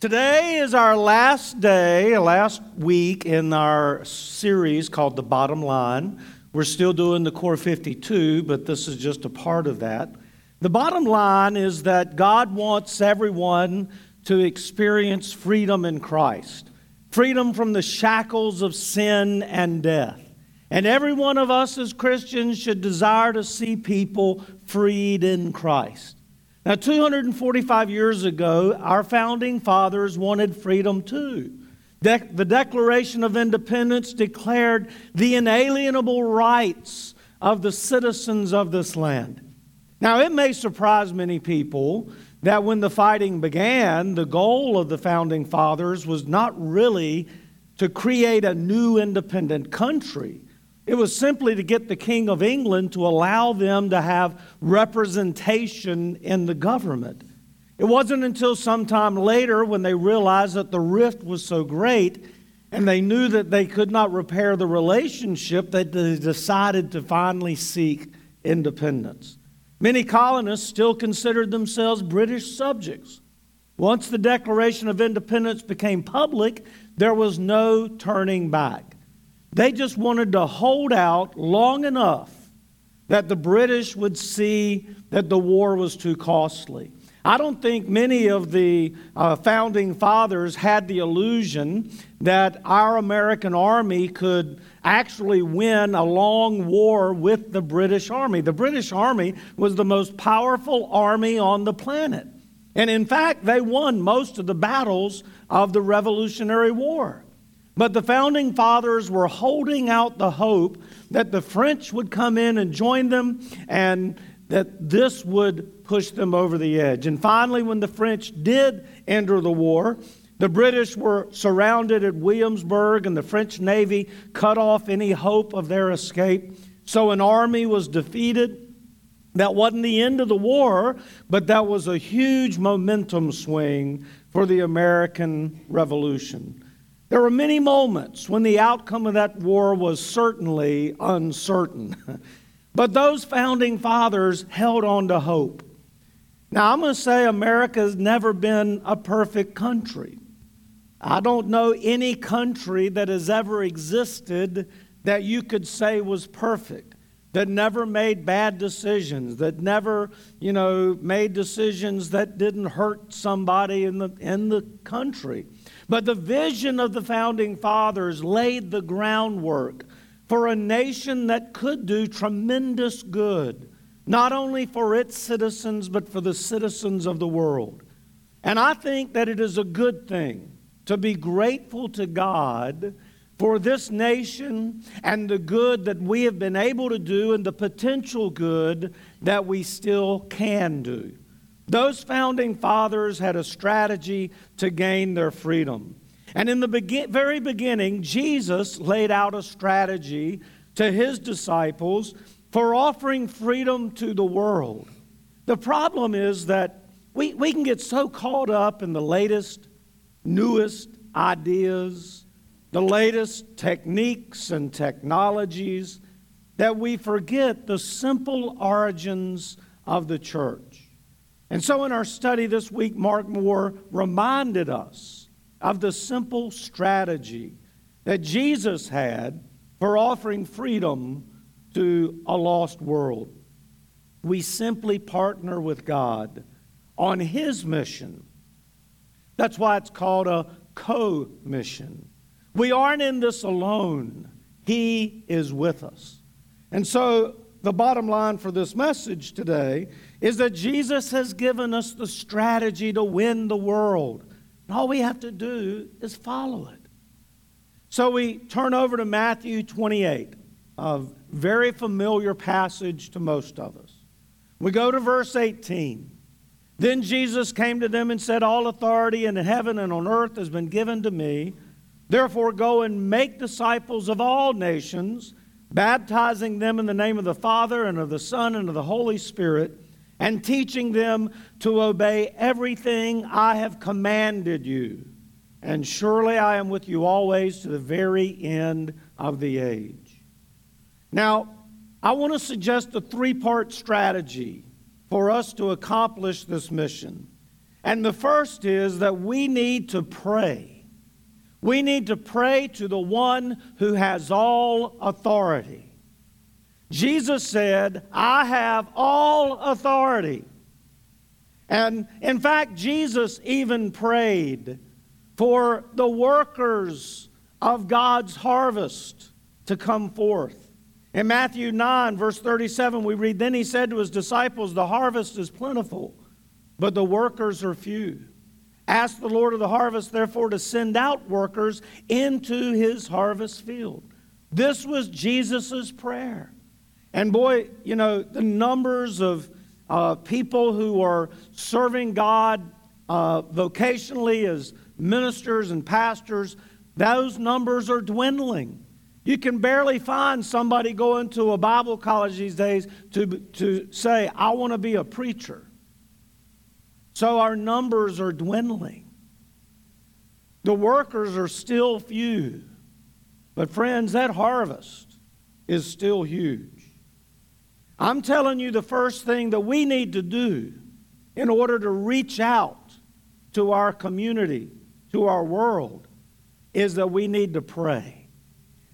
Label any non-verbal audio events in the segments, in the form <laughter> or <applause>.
Today is our last day, last week in our series called The Bottom Line. We're still doing the Core 52, but this is just a part of that. The bottom line is that God wants everyone to experience freedom in Christ, freedom from the shackles of sin and death. And every one of us as Christians should desire to see people freed in Christ. Now, 245 years ago, our founding fathers wanted freedom too. De- the Declaration of Independence declared the inalienable rights of the citizens of this land. Now, it may surprise many people that when the fighting began, the goal of the founding fathers was not really to create a new independent country. It was simply to get the King of England to allow them to have representation in the government. It wasn't until sometime later when they realized that the rift was so great and they knew that they could not repair the relationship that they decided to finally seek independence. Many colonists still considered themselves British subjects. Once the Declaration of Independence became public, there was no turning back. They just wanted to hold out long enough that the British would see that the war was too costly. I don't think many of the uh, founding fathers had the illusion that our American army could actually win a long war with the British army. The British army was the most powerful army on the planet. And in fact, they won most of the battles of the Revolutionary War. But the founding fathers were holding out the hope that the French would come in and join them and that this would push them over the edge. And finally, when the French did enter the war, the British were surrounded at Williamsburg and the French Navy cut off any hope of their escape. So an army was defeated. That wasn't the end of the war, but that was a huge momentum swing for the American Revolution. There were many moments when the outcome of that war was certainly uncertain. <laughs> but those founding fathers held on to hope. Now, I'm going to say America has never been a perfect country. I don't know any country that has ever existed that you could say was perfect, that never made bad decisions, that never, you know, made decisions that didn't hurt somebody in the, in the country. But the vision of the founding fathers laid the groundwork for a nation that could do tremendous good, not only for its citizens, but for the citizens of the world. And I think that it is a good thing to be grateful to God for this nation and the good that we have been able to do and the potential good that we still can do. Those founding fathers had a strategy to gain their freedom. And in the begin- very beginning, Jesus laid out a strategy to his disciples for offering freedom to the world. The problem is that we, we can get so caught up in the latest, newest ideas, the latest techniques and technologies, that we forget the simple origins of the church. And so, in our study this week, Mark Moore reminded us of the simple strategy that Jesus had for offering freedom to a lost world. We simply partner with God on His mission. That's why it's called a co mission. We aren't in this alone, He is with us. And so, the bottom line for this message today is that Jesus has given us the strategy to win the world. And all we have to do is follow it. So we turn over to Matthew 28, a very familiar passage to most of us. We go to verse 18. Then Jesus came to them and said, All authority in heaven and on earth has been given to me. Therefore, go and make disciples of all nations, baptizing them in the name of the Father and of the Son and of the Holy Spirit and teaching them to obey everything I have commanded you. And surely I am with you always to the very end of the age. Now, I want to suggest a three part strategy for us to accomplish this mission. And the first is that we need to pray. We need to pray to the one who has all authority. Jesus said, I have all authority. And in fact, Jesus even prayed for the workers of God's harvest to come forth. In Matthew 9, verse 37, we read, Then he said to his disciples, The harvest is plentiful, but the workers are few. Ask the Lord of the harvest, therefore, to send out workers into his harvest field. This was Jesus' prayer. And boy, you know, the numbers of uh, people who are serving God uh, vocationally as ministers and pastors, those numbers are dwindling. You can barely find somebody going to a Bible college these days to, to say, I want to be a preacher. So our numbers are dwindling. The workers are still few. But, friends, that harvest is still huge. I'm telling you the first thing that we need to do in order to reach out to our community, to our world, is that we need to pray.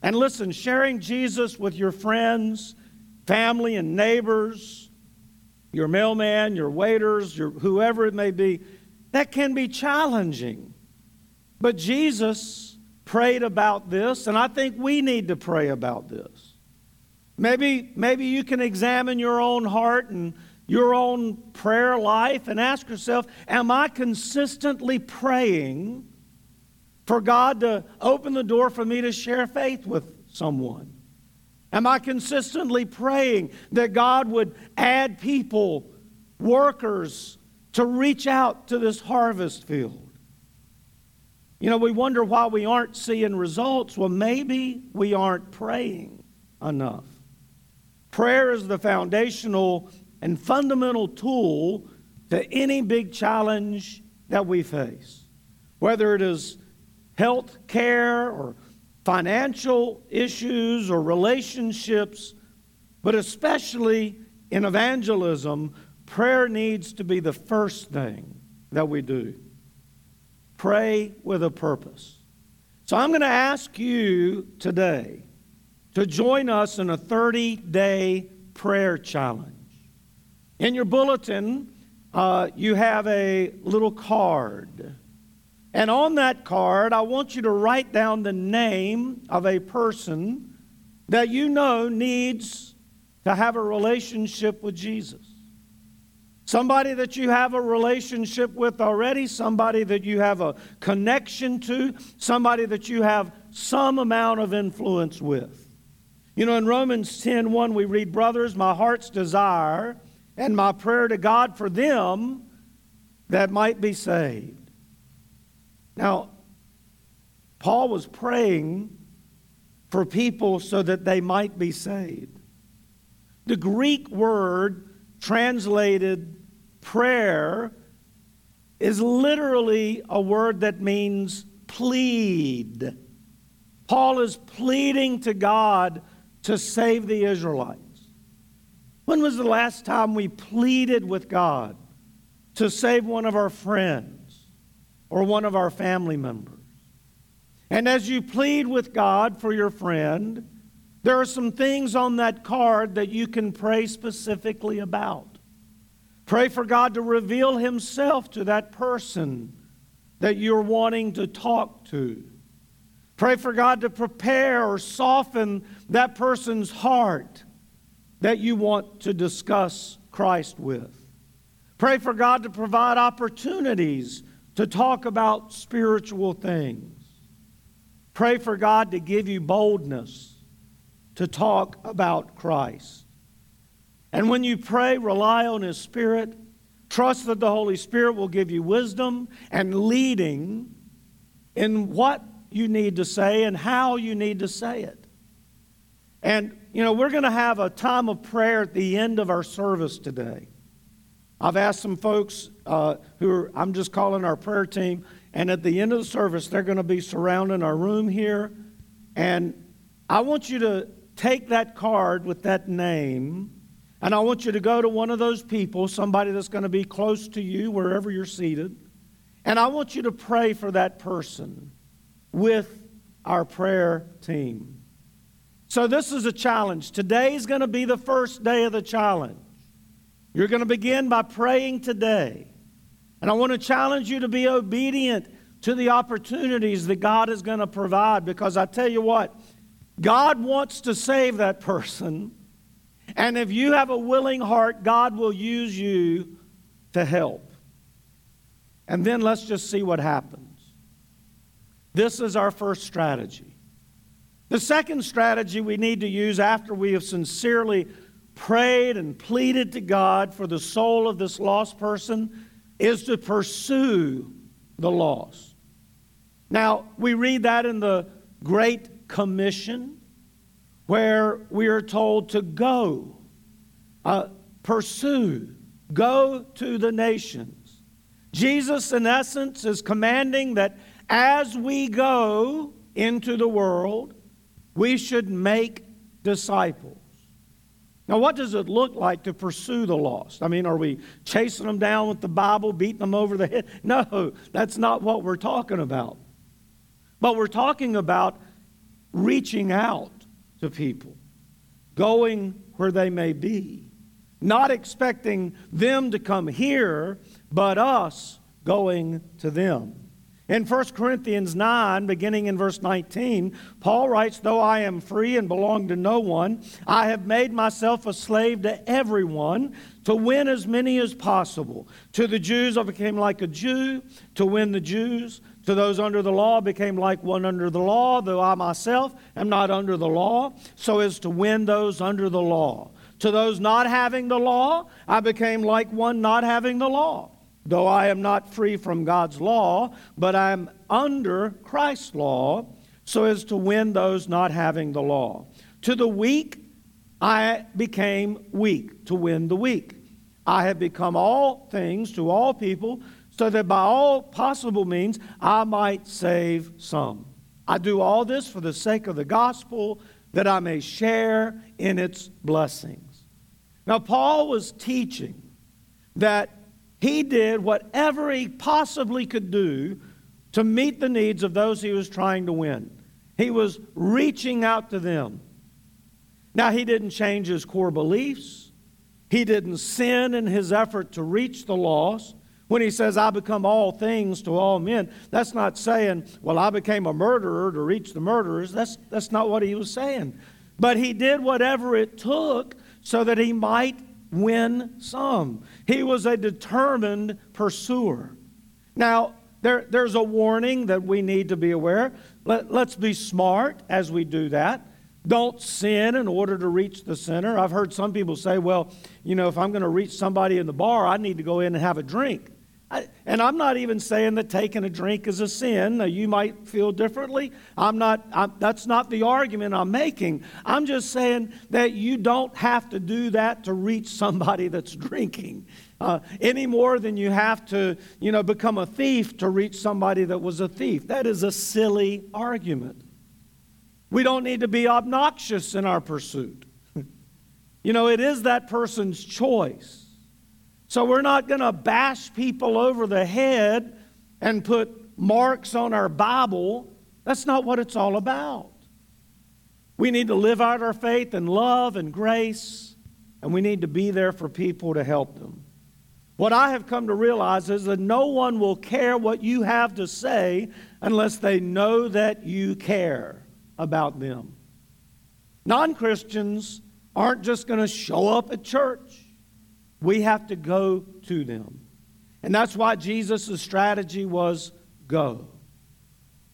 And listen, sharing Jesus with your friends, family, and neighbors, your mailman, your waiters, your whoever it may be, that can be challenging. But Jesus prayed about this, and I think we need to pray about this. Maybe, maybe you can examine your own heart and your own prayer life and ask yourself Am I consistently praying for God to open the door for me to share faith with someone? Am I consistently praying that God would add people, workers, to reach out to this harvest field? You know, we wonder why we aren't seeing results. Well, maybe we aren't praying enough. Prayer is the foundational and fundamental tool to any big challenge that we face, whether it is health care or financial issues or relationships, but especially in evangelism, prayer needs to be the first thing that we do. Pray with a purpose. So I'm going to ask you today to join us in a 30 day prayer challenge. In your bulletin, uh, you have a little card. And on that card, I want you to write down the name of a person that you know needs to have a relationship with Jesus. Somebody that you have a relationship with already, somebody that you have a connection to, somebody that you have some amount of influence with. You know, in Romans 10 1, we read, Brothers, my heart's desire and my prayer to God for them that might be saved. Now, Paul was praying for people so that they might be saved. The Greek word translated prayer is literally a word that means plead. Paul is pleading to God to save the Israelites. When was the last time we pleaded with God to save one of our friends? Or one of our family members. And as you plead with God for your friend, there are some things on that card that you can pray specifically about. Pray for God to reveal Himself to that person that you're wanting to talk to. Pray for God to prepare or soften that person's heart that you want to discuss Christ with. Pray for God to provide opportunities to talk about spiritual things. Pray for God to give you boldness to talk about Christ. And when you pray, rely on His Spirit. Trust that the Holy Spirit will give you wisdom and leading in what you need to say and how you need to say it. And, you know, we're going to have a time of prayer at the end of our service today. I've asked some folks uh, who are, I'm just calling our prayer team, and at the end of the service, they're going to be surrounding our room here. And I want you to take that card with that name And I want you to go to one of those people, somebody that's going to be close to you, wherever you're seated. And I want you to pray for that person with our prayer team. So, this is a challenge. Today is going to be the first day of the challenge. You're going to begin by praying today. And I want to challenge you to be obedient to the opportunities that God is going to provide because I tell you what, God wants to save that person. And if you have a willing heart, God will use you to help. And then let's just see what happens. This is our first strategy. The second strategy we need to use after we have sincerely prayed and pleaded to God for the soul of this lost person is to pursue the lost. Now, we read that in the Great Commission, where we are told to go, uh, pursue, go to the nations. Jesus, in essence, is commanding that as we go into the world, we should make disciples. Now, what does it look like to pursue the lost? I mean, are we chasing them down with the Bible, beating them over the head? <laughs> No, that's not what we're talking about. But we're talking about reaching out to people, going where they may be, not expecting them to come here, but us going to them. In 1 Corinthians 9, beginning in verse 19, Paul writes, Though I am free and belong to no one, I have made myself a slave to everyone to win as many as possible. To the Jews, I became like a Jew to win the Jews. To those under the law, I became like one under the law, though I myself am not under the law, so as to win those under the law. To those not having the law, I became like one not having the law Though I am not free from God's law, but I am under Christ's law, so as to win those not having the law. To the weak, I became weak to win the weak. I have become all things to all people, so that by all possible means I might save some. I do all this for the sake of the gospel, that I may share in its blessings. Now, Paul was teaching that he did whatever he possibly could do to meet the needs of those he was trying to win. He was reaching out to them. Now, he didn't change his core beliefs. He didn't sin in his effort to reach the lost. When he says, I become all things to all men, that's not saying, well, I became a murderer to reach the murderers. That's, that's not what he was saying. But he did whatever it took so that he might win some. He was a determined pursuer. Now, there, there's a warning that we need to be aware. Let, let's be smart as we do that. Don't sin in order to reach the sinner. I've heard some people say, well, you know, if I'm going to reach somebody in the bar, I need to go in and have a drink. I, and I'm not even saying that taking a drink is a sin. You might feel differently. I'm not, I'm, that's not the argument I'm making. I'm just saying that you don't have to do that to reach somebody <laughs> that's drinking. Uh, any more than you have to, you know, become a thief to reach somebody that was a thief. That is a silly argument. We don't need to be obnoxious in our pursuit. <laughs> you know, it is that person's choice. So we're not going to bash people over the head and put marks on our Bible. That's not what it's all about. We need to live out our faith in love and grace, and we need to be there for people to help them. What I have come to realize is that no one will care what you have to say unless they know that you care about them. Non Christians aren't just going to show up at church. We have to go to them. And that's why Jesus' strategy was go.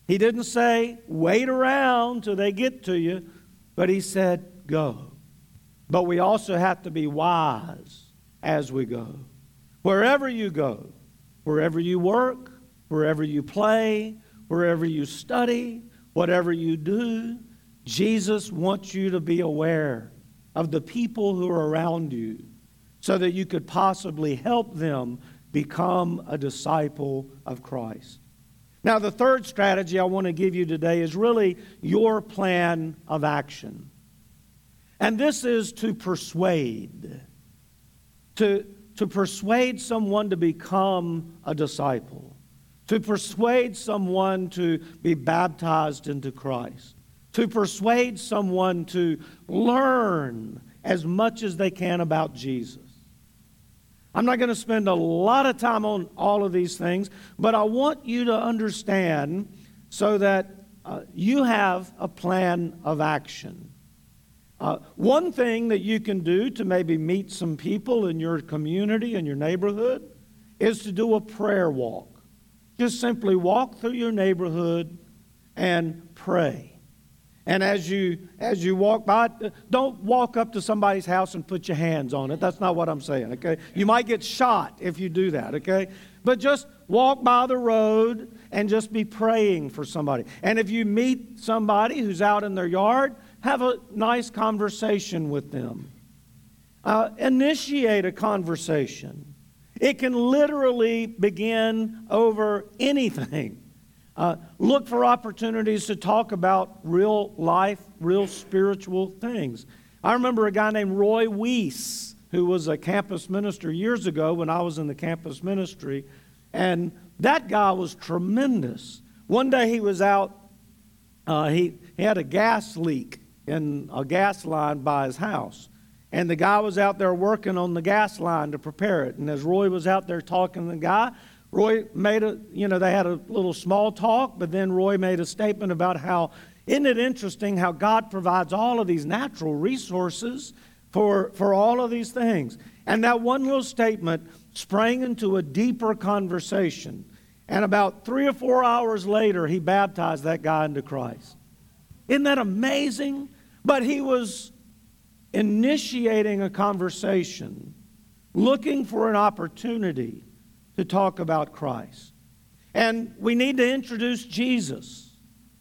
He didn't say, wait around till they get to you, but he said, go. But we also have to be wise as we go. Wherever you go, wherever you work, wherever you play, wherever you study, whatever you do, Jesus wants you to be aware of the people who are around you so that you could possibly help them become a disciple of Christ. Now, the third strategy I want to give you today is really your plan of action. And this is to persuade. to, to persuade someone to become a disciple, to persuade someone to be baptized into Christ, to persuade someone to learn as much as they can about Jesus. I'm not going to spend a lot of time on all of these things, but I want you to understand so that uh, you have a plan of action. Uh, one thing that you can do to maybe meet some people in your community, in your neighborhood, is to do a prayer walk. Just simply walk through your neighborhood and pray. And as you as you walk by, don't walk up to somebody's house and put your hands on it. That's not what I'm saying, okay? You might get shot if you do that, okay? But just walk by the road and just be praying for somebody. And if you meet somebody who's out in their yard, have a nice conversation with them. Uh, initiate a conversation. It can literally begin over anything. Uh, look for opportunities to talk about real life, real spiritual things. I remember a guy named Roy Weiss, who was a campus minister years ago when I was in the campus ministry, and that guy was tremendous. One day he was out, uh, he, he had a gas leak in a gas line by his house. And the guy was out there working on the gas line to prepare it. And as Roy was out there talking to the guy, Roy made a, you know, they had a little small talk, but then Roy made a statement about how, isn't it interesting how God provides all of these natural resources for, for all of these things? And that one little statement sprang into a deeper conversation. And about three or four hours later, he baptized that guy into Christ. Isn't that amazing? But he was initiating a conversation, looking for an opportunity to talk about Christ. And we need to introduce Jesus.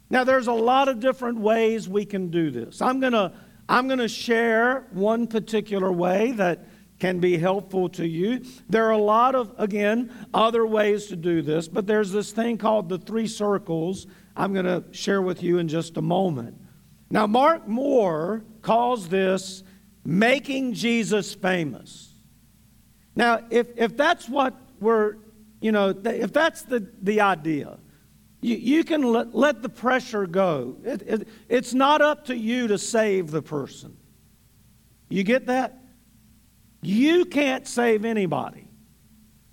Now, there's a lot of different ways we can do this. I'm going to I'm going to share one particular way that can be helpful to you. There are a lot of, again, other ways to do this, but there's this thing called the three circles I'm going to share with you in just a moment. Now, Mark Moore calls this making Jesus famous. Now, if, if that's what we're, you know, if that's the, the idea, you, you can let, let the pressure go. It, it, it's not up to you to save the person. You get that? You can't save anybody.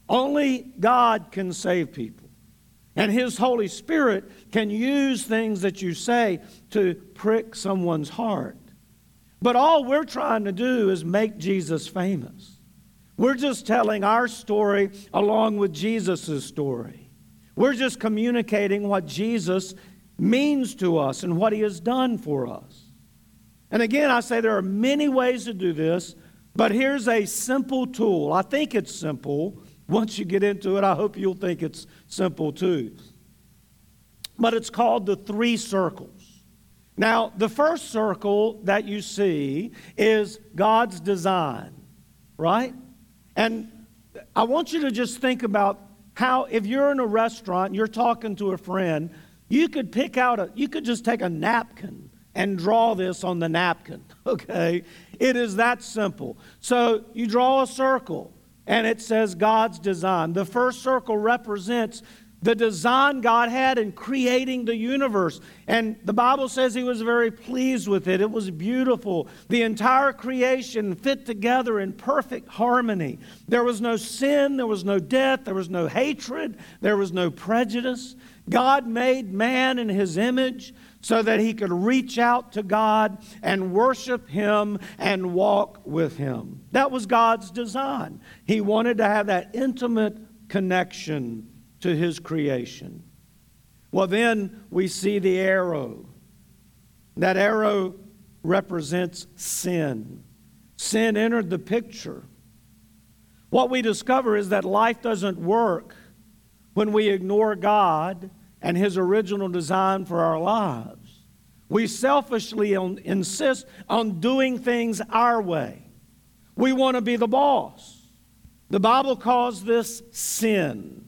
Only God can save people. And His Holy Spirit can use things that you say to prick someone's heart. But all we're trying to do is make Jesus famous. We're just telling our story along with Jesus' story. We're just communicating what Jesus means to us and what he has done for us. And again, I say there are many ways to do this, but here's a simple tool. I think it's simple. Once you get into it, I hope you'll think it's simple too. But it's called the three circles. Now, the first circle that you see is God's design, right? And I want you to just think about how, if you're in a restaurant, you're talking to a friend, you could pick out a, you could just take a napkin and draw this on the napkin, <laughs> okay? It is that simple. So you draw a circle and it says God's design. The first circle represents the design God had in creating the universe. And the Bible says he was very pleased with it. It was beautiful. The entire creation fit together in perfect harmony. There was no sin, there was no death, there was no hatred, there was no prejudice. God made man in his image so that he could reach out to God and worship him and walk with him. That was God's design. He wanted to have that intimate connection to his creation. Well, then we see the arrow. That arrow represents sin. Sin entered the picture. What we discover is that life doesn't work when we ignore God and His original design for our lives. We selfishly insist on doing things our way. We want to be the boss. The Bible calls this sin.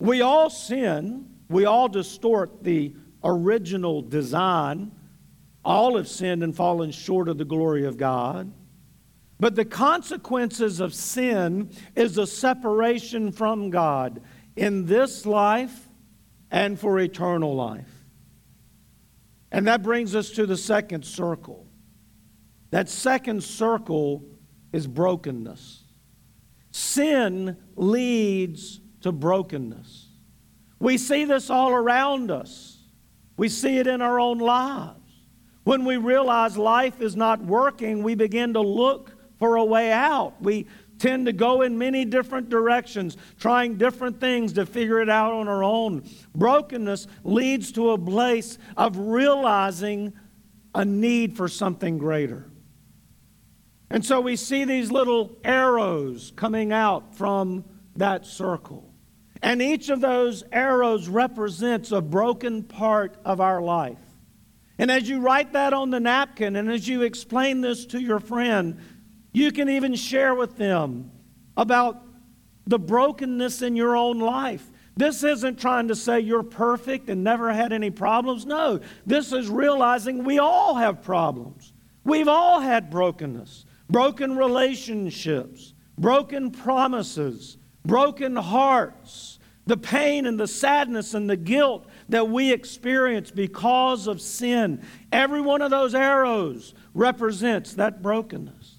We all sin, we all distort the original design. All have sinned and fallen short of the glory of God. But the consequences of sin is a separation from God in this life and for eternal life. And that brings us to the second circle. That second circle is brokenness. Sin leads to brokenness. We see this all around us. We see it in our own lives. When we realize life is not working, we begin to look for a way out. We tend to go in many different directions, trying different things to figure it out on our own. Brokenness leads to a place of realizing a need for something greater. And so we see these little arrows coming out from that circle. And each of those arrows represents a broken part of our life. And as you write that on the napkin and as you explain this to your friend, you can even share with them about the brokenness in your own life. This isn't trying to say you're perfect and never had any problems. No, this is realizing we all have problems. We've all had brokenness, broken relationships, broken promises, broken hearts, the pain and the sadness and the guilt that we experience because of sin. Every one of those arrows represents that brokenness.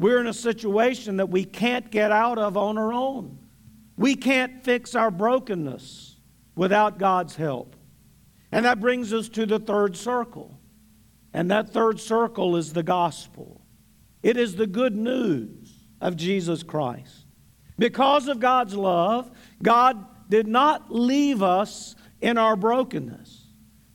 We're in a situation that we can't get out of on our own. We can't fix our brokenness without God's help. And that brings us to the third circle. And that third circle is the gospel. It is the good news of Jesus Christ. Because of God's love, God did not leave us in our brokenness.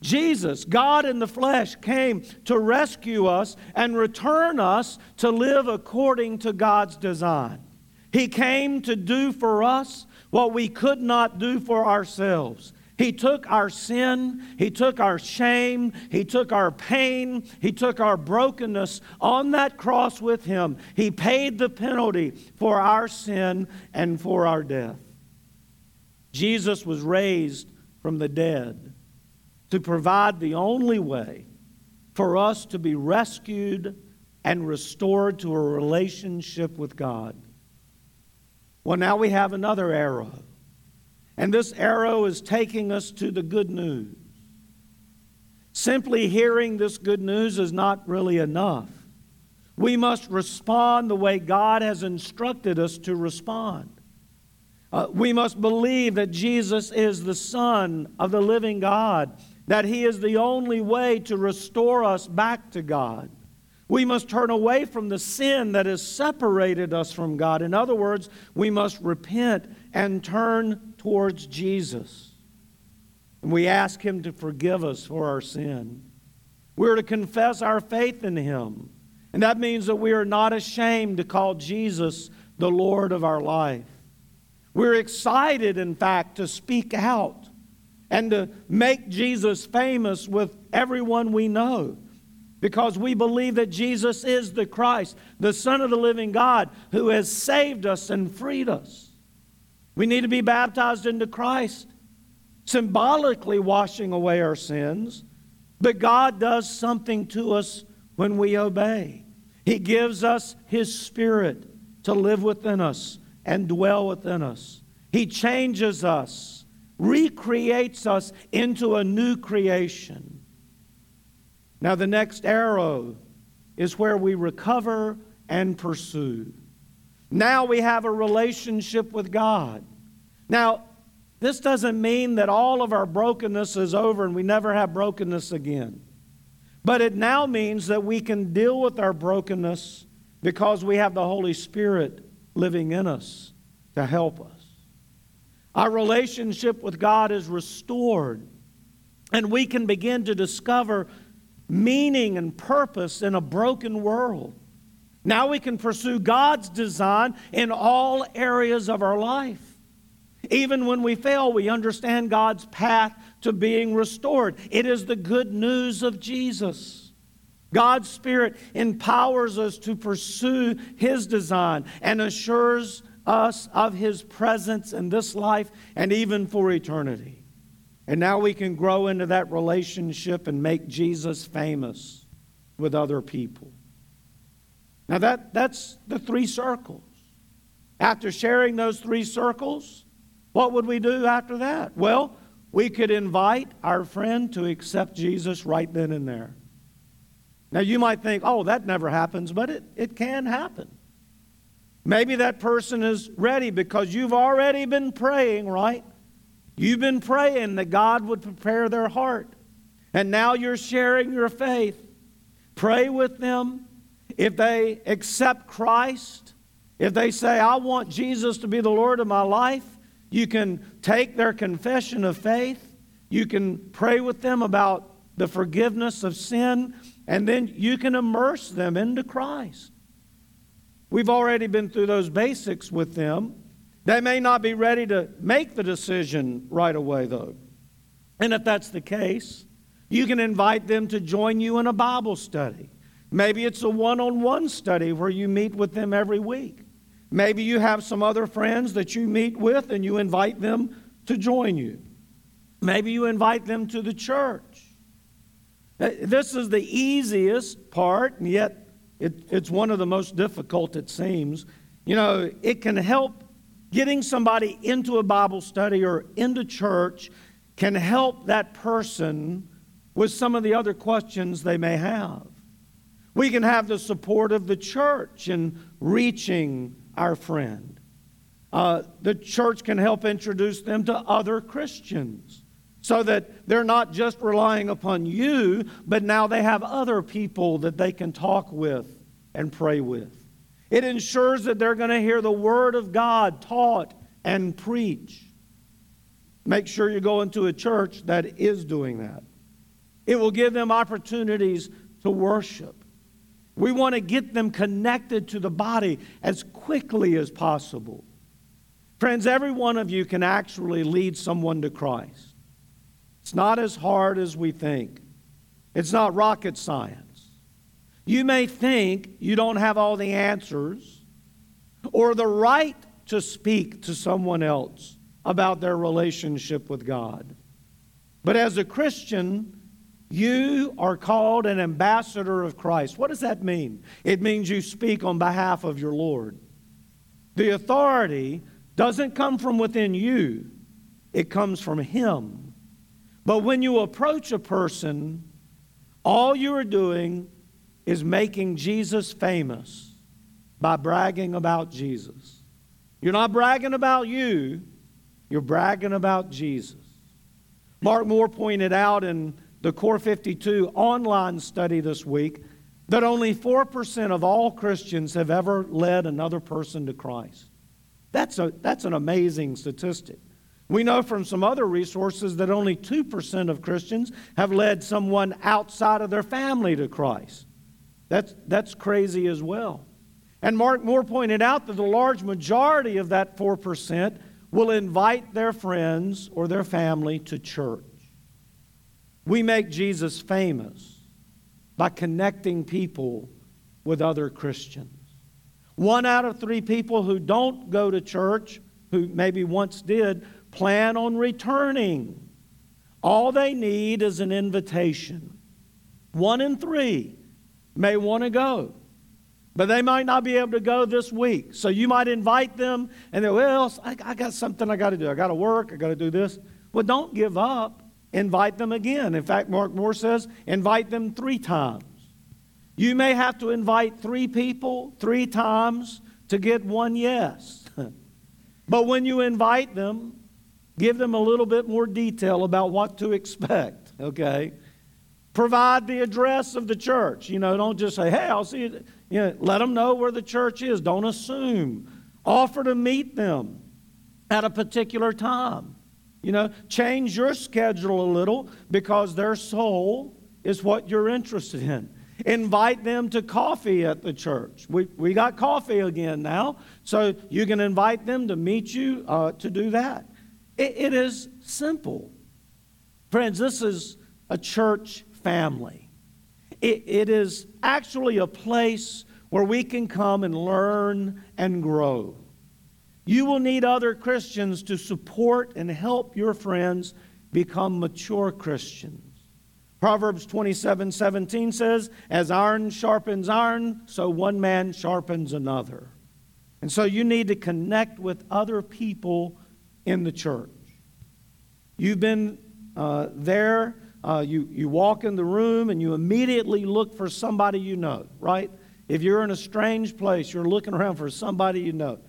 Jesus, God in the flesh, came to rescue us and return us to live according to God's design. He came to do for us what we could not do for ourselves. He took our sin, He took our shame, He took our pain, He took our brokenness on that cross with Him. He paid the penalty for our sin and for our death. Jesus was raised from the dead to provide the only way for us to be rescued and restored to a relationship with God. Well, now we have another arrow. And this arrow is taking us to the good news. Simply hearing this good news is not really enough. We must respond the way God has instructed us to respond. Uh, we must believe that Jesus is the Son of the living God that He is the only way to restore us back to God. We must turn away from the sin that has separated us from God. In other words, we must repent and turn towards Jesus. And we ask Him to forgive us for our sin. We're to confess our faith in Him. And that means that we are not ashamed to call Jesus the Lord of our life. We're excited, in fact, to speak out and to make Jesus famous with everyone we know because we believe that Jesus is the Christ, the Son of the living God, who has saved us and freed us. We need to be baptized into Christ, symbolically washing away our sins, but God does something to us when we obey. He gives us His Spirit to live within us and dwell within us. He changes us recreates us into a new creation. Now, the next arrow is where we recover and pursue. Now we have a relationship with God. Now, this doesn't mean that all of our brokenness is over and we never have brokenness again. But it now means that we can deal with our brokenness because we have the Holy Spirit living in us to help us. Our relationship with God is restored, and we can begin to discover meaning and purpose in a broken world. Now we can pursue God's design in all areas of our life. Even when we fail, we understand God's path to being restored. It is the good news of Jesus. God's Spirit empowers us to pursue His design and assures us of His presence in this life and even for eternity. And now we can grow into that relationship and make Jesus famous with other people. Now, that, that's the three circles. After sharing those three circles, what would we do after that? Well, we could invite our friend to accept Jesus right then and there. Now, you might think, oh, that never happens, but it, it can happen. Maybe that person is ready because you've already been praying, right? You've been praying that God would prepare their heart. And now you're sharing your faith. Pray with them. If they accept Christ, if they say, I want Jesus to be the Lord of my life, you can take their confession of faith. You can pray with them about the forgiveness of sin, and then you can immerse them into Christ. We've already been through those basics with them. They may not be ready to make the decision right away, though. And if that's the case, you can invite them to join you in a Bible study. Maybe it's a one on one study where you meet with them every week. Maybe you have some other friends that you meet with and you invite them to join you. Maybe you invite them to the church. Uh, this is the easiest part, and yet it, it's one of the most difficult, it seems. You know, it can help getting somebody into a Bible study or into church can help that person with some of the other questions they may have. We can have the support of the church in reaching our friend. Uh, the church can help introduce them to other Christians so that they're not just relying upon you, but now they have other people that they can talk with and pray with. It ensures that they're going to hear the Word of God taught and preached. Make sure you go into a church that is doing that. It will give them opportunities to worship. We want to get them connected to the body as quickly as possible. Friends, every one of you can actually lead someone to Christ. It's not as hard as we think, it's not rocket science. You may think you don't have all the answers or the right to speak to someone else about their relationship with God. But as a Christian, you are called an ambassador of Christ. What does that mean? It means you speak on behalf of your Lord. The authority doesn't come from within you, it comes from Him. But when you approach a person, all you are doing is making Jesus famous by bragging about Jesus. You're not bragging about you, you're bragging about Jesus. Mark Moore pointed out in the Core 52 online study this week that only 4% of all Christians have ever led another person to Christ. That's, a, that's an amazing statistic. We know from some other resources that only 2% of Christians have led someone outside of their family to Christ. That's, that's crazy as well. And Mark Moore pointed out that the large majority of that 4% will invite their friends or their family to church. We make Jesus famous by connecting people with other Christians. One out of three people who don't go to church, who maybe once did, plan on returning. All they need is an invitation. One in three may want to go, but they might not be able to go this week. So you might invite them and they're, well, I, I got something I got to do. I got to work. I got to do this. Well, don't give up invite them again. In fact, Mark Moore says, invite them three times. You may have to invite three people three times to get one yes. <laughs> but when you invite them, give them a little bit more detail about what to expect, <laughs> okay? Provide the address of the church. You know, don't just say, hey, I'll see you. you know, let them know where the church is. Don't assume. Offer to meet them at a particular time. You know, change your schedule a little because their soul is what you're interested in. Invite them to coffee at the church. We, we got coffee again now, so you can invite them to meet you uh, to do that. It, it is simple. Friends, this is a church family. It, it is actually a place where we can come and learn and grow. You will need other Christians to support and help your friends become mature Christians. Proverbs 27 17 says, As iron sharpens iron, so one man sharpens another. And so you need to connect with other people in the church. You've been uh, there, uh, you, you walk in the room, and you immediately look for somebody you know, right? If you're in a strange place, you're looking around for somebody you know.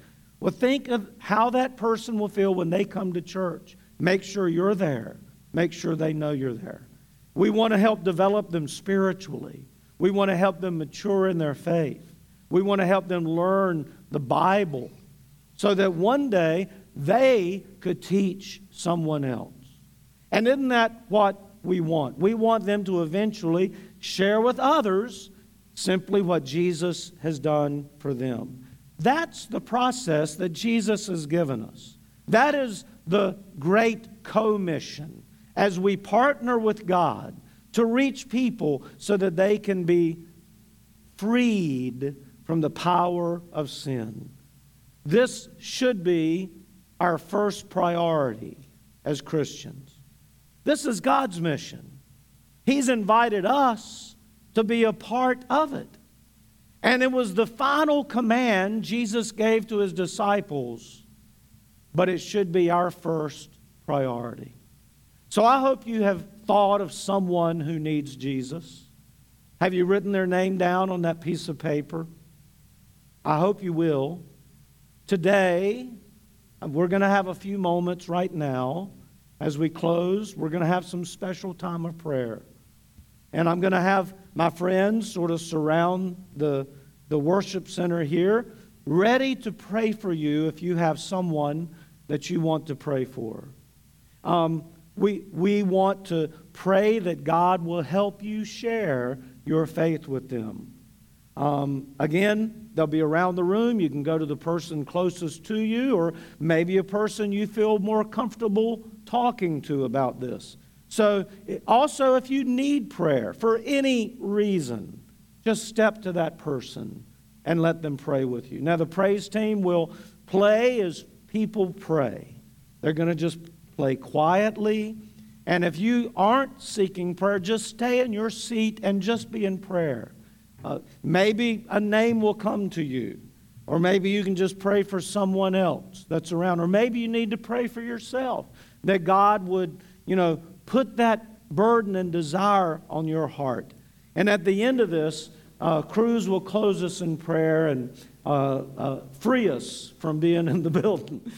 Well, think of how that person will feel when they come to church. Make sure you're there, make sure they know you're there. We want to help develop them spiritually, we want to help them mature in their faith, we want to help them learn the Bible so that one day they could teach someone else. And isn't that what we want? We want them to eventually share with others simply what Jesus has done for them. That's the process that Jesus has given us. That is the great commission as we partner with God to reach people so that they can be freed from the power of sin. This should be our first priority as Christians. This is God's mission. He's invited us to be a part of it. And it was the final command Jesus gave to his disciples, but it should be our first priority. So I hope you have thought of someone who needs Jesus. Have you written their name down on that piece of paper? I hope you will. Today, we're going to have a few moments right now as we close. We're going to have some special time of prayer. And I'm going to have my friends sort of surround the, the worship center here, ready to pray for you if you have someone that you want to pray for. Um, we, we want to pray that God will help you share your faith with them. Um, again, they'll be around the room. You can go to the person closest to you, or maybe a person you feel more comfortable talking to about this. So, also, if you need prayer for any reason, just step to that person and let them pray with you. Now, the praise team will play as people pray. They're going to just play quietly. And if you aren't seeking prayer, just stay in your seat and just be in prayer. Uh, maybe a name will come to you, or maybe you can just pray for someone else that's around, or maybe you need to pray for yourself that God would, you know, put that burden and desire on your heart. And at the end of this, uh, Cruz will close us in prayer and uh, uh, free us from being in the <laughs> building.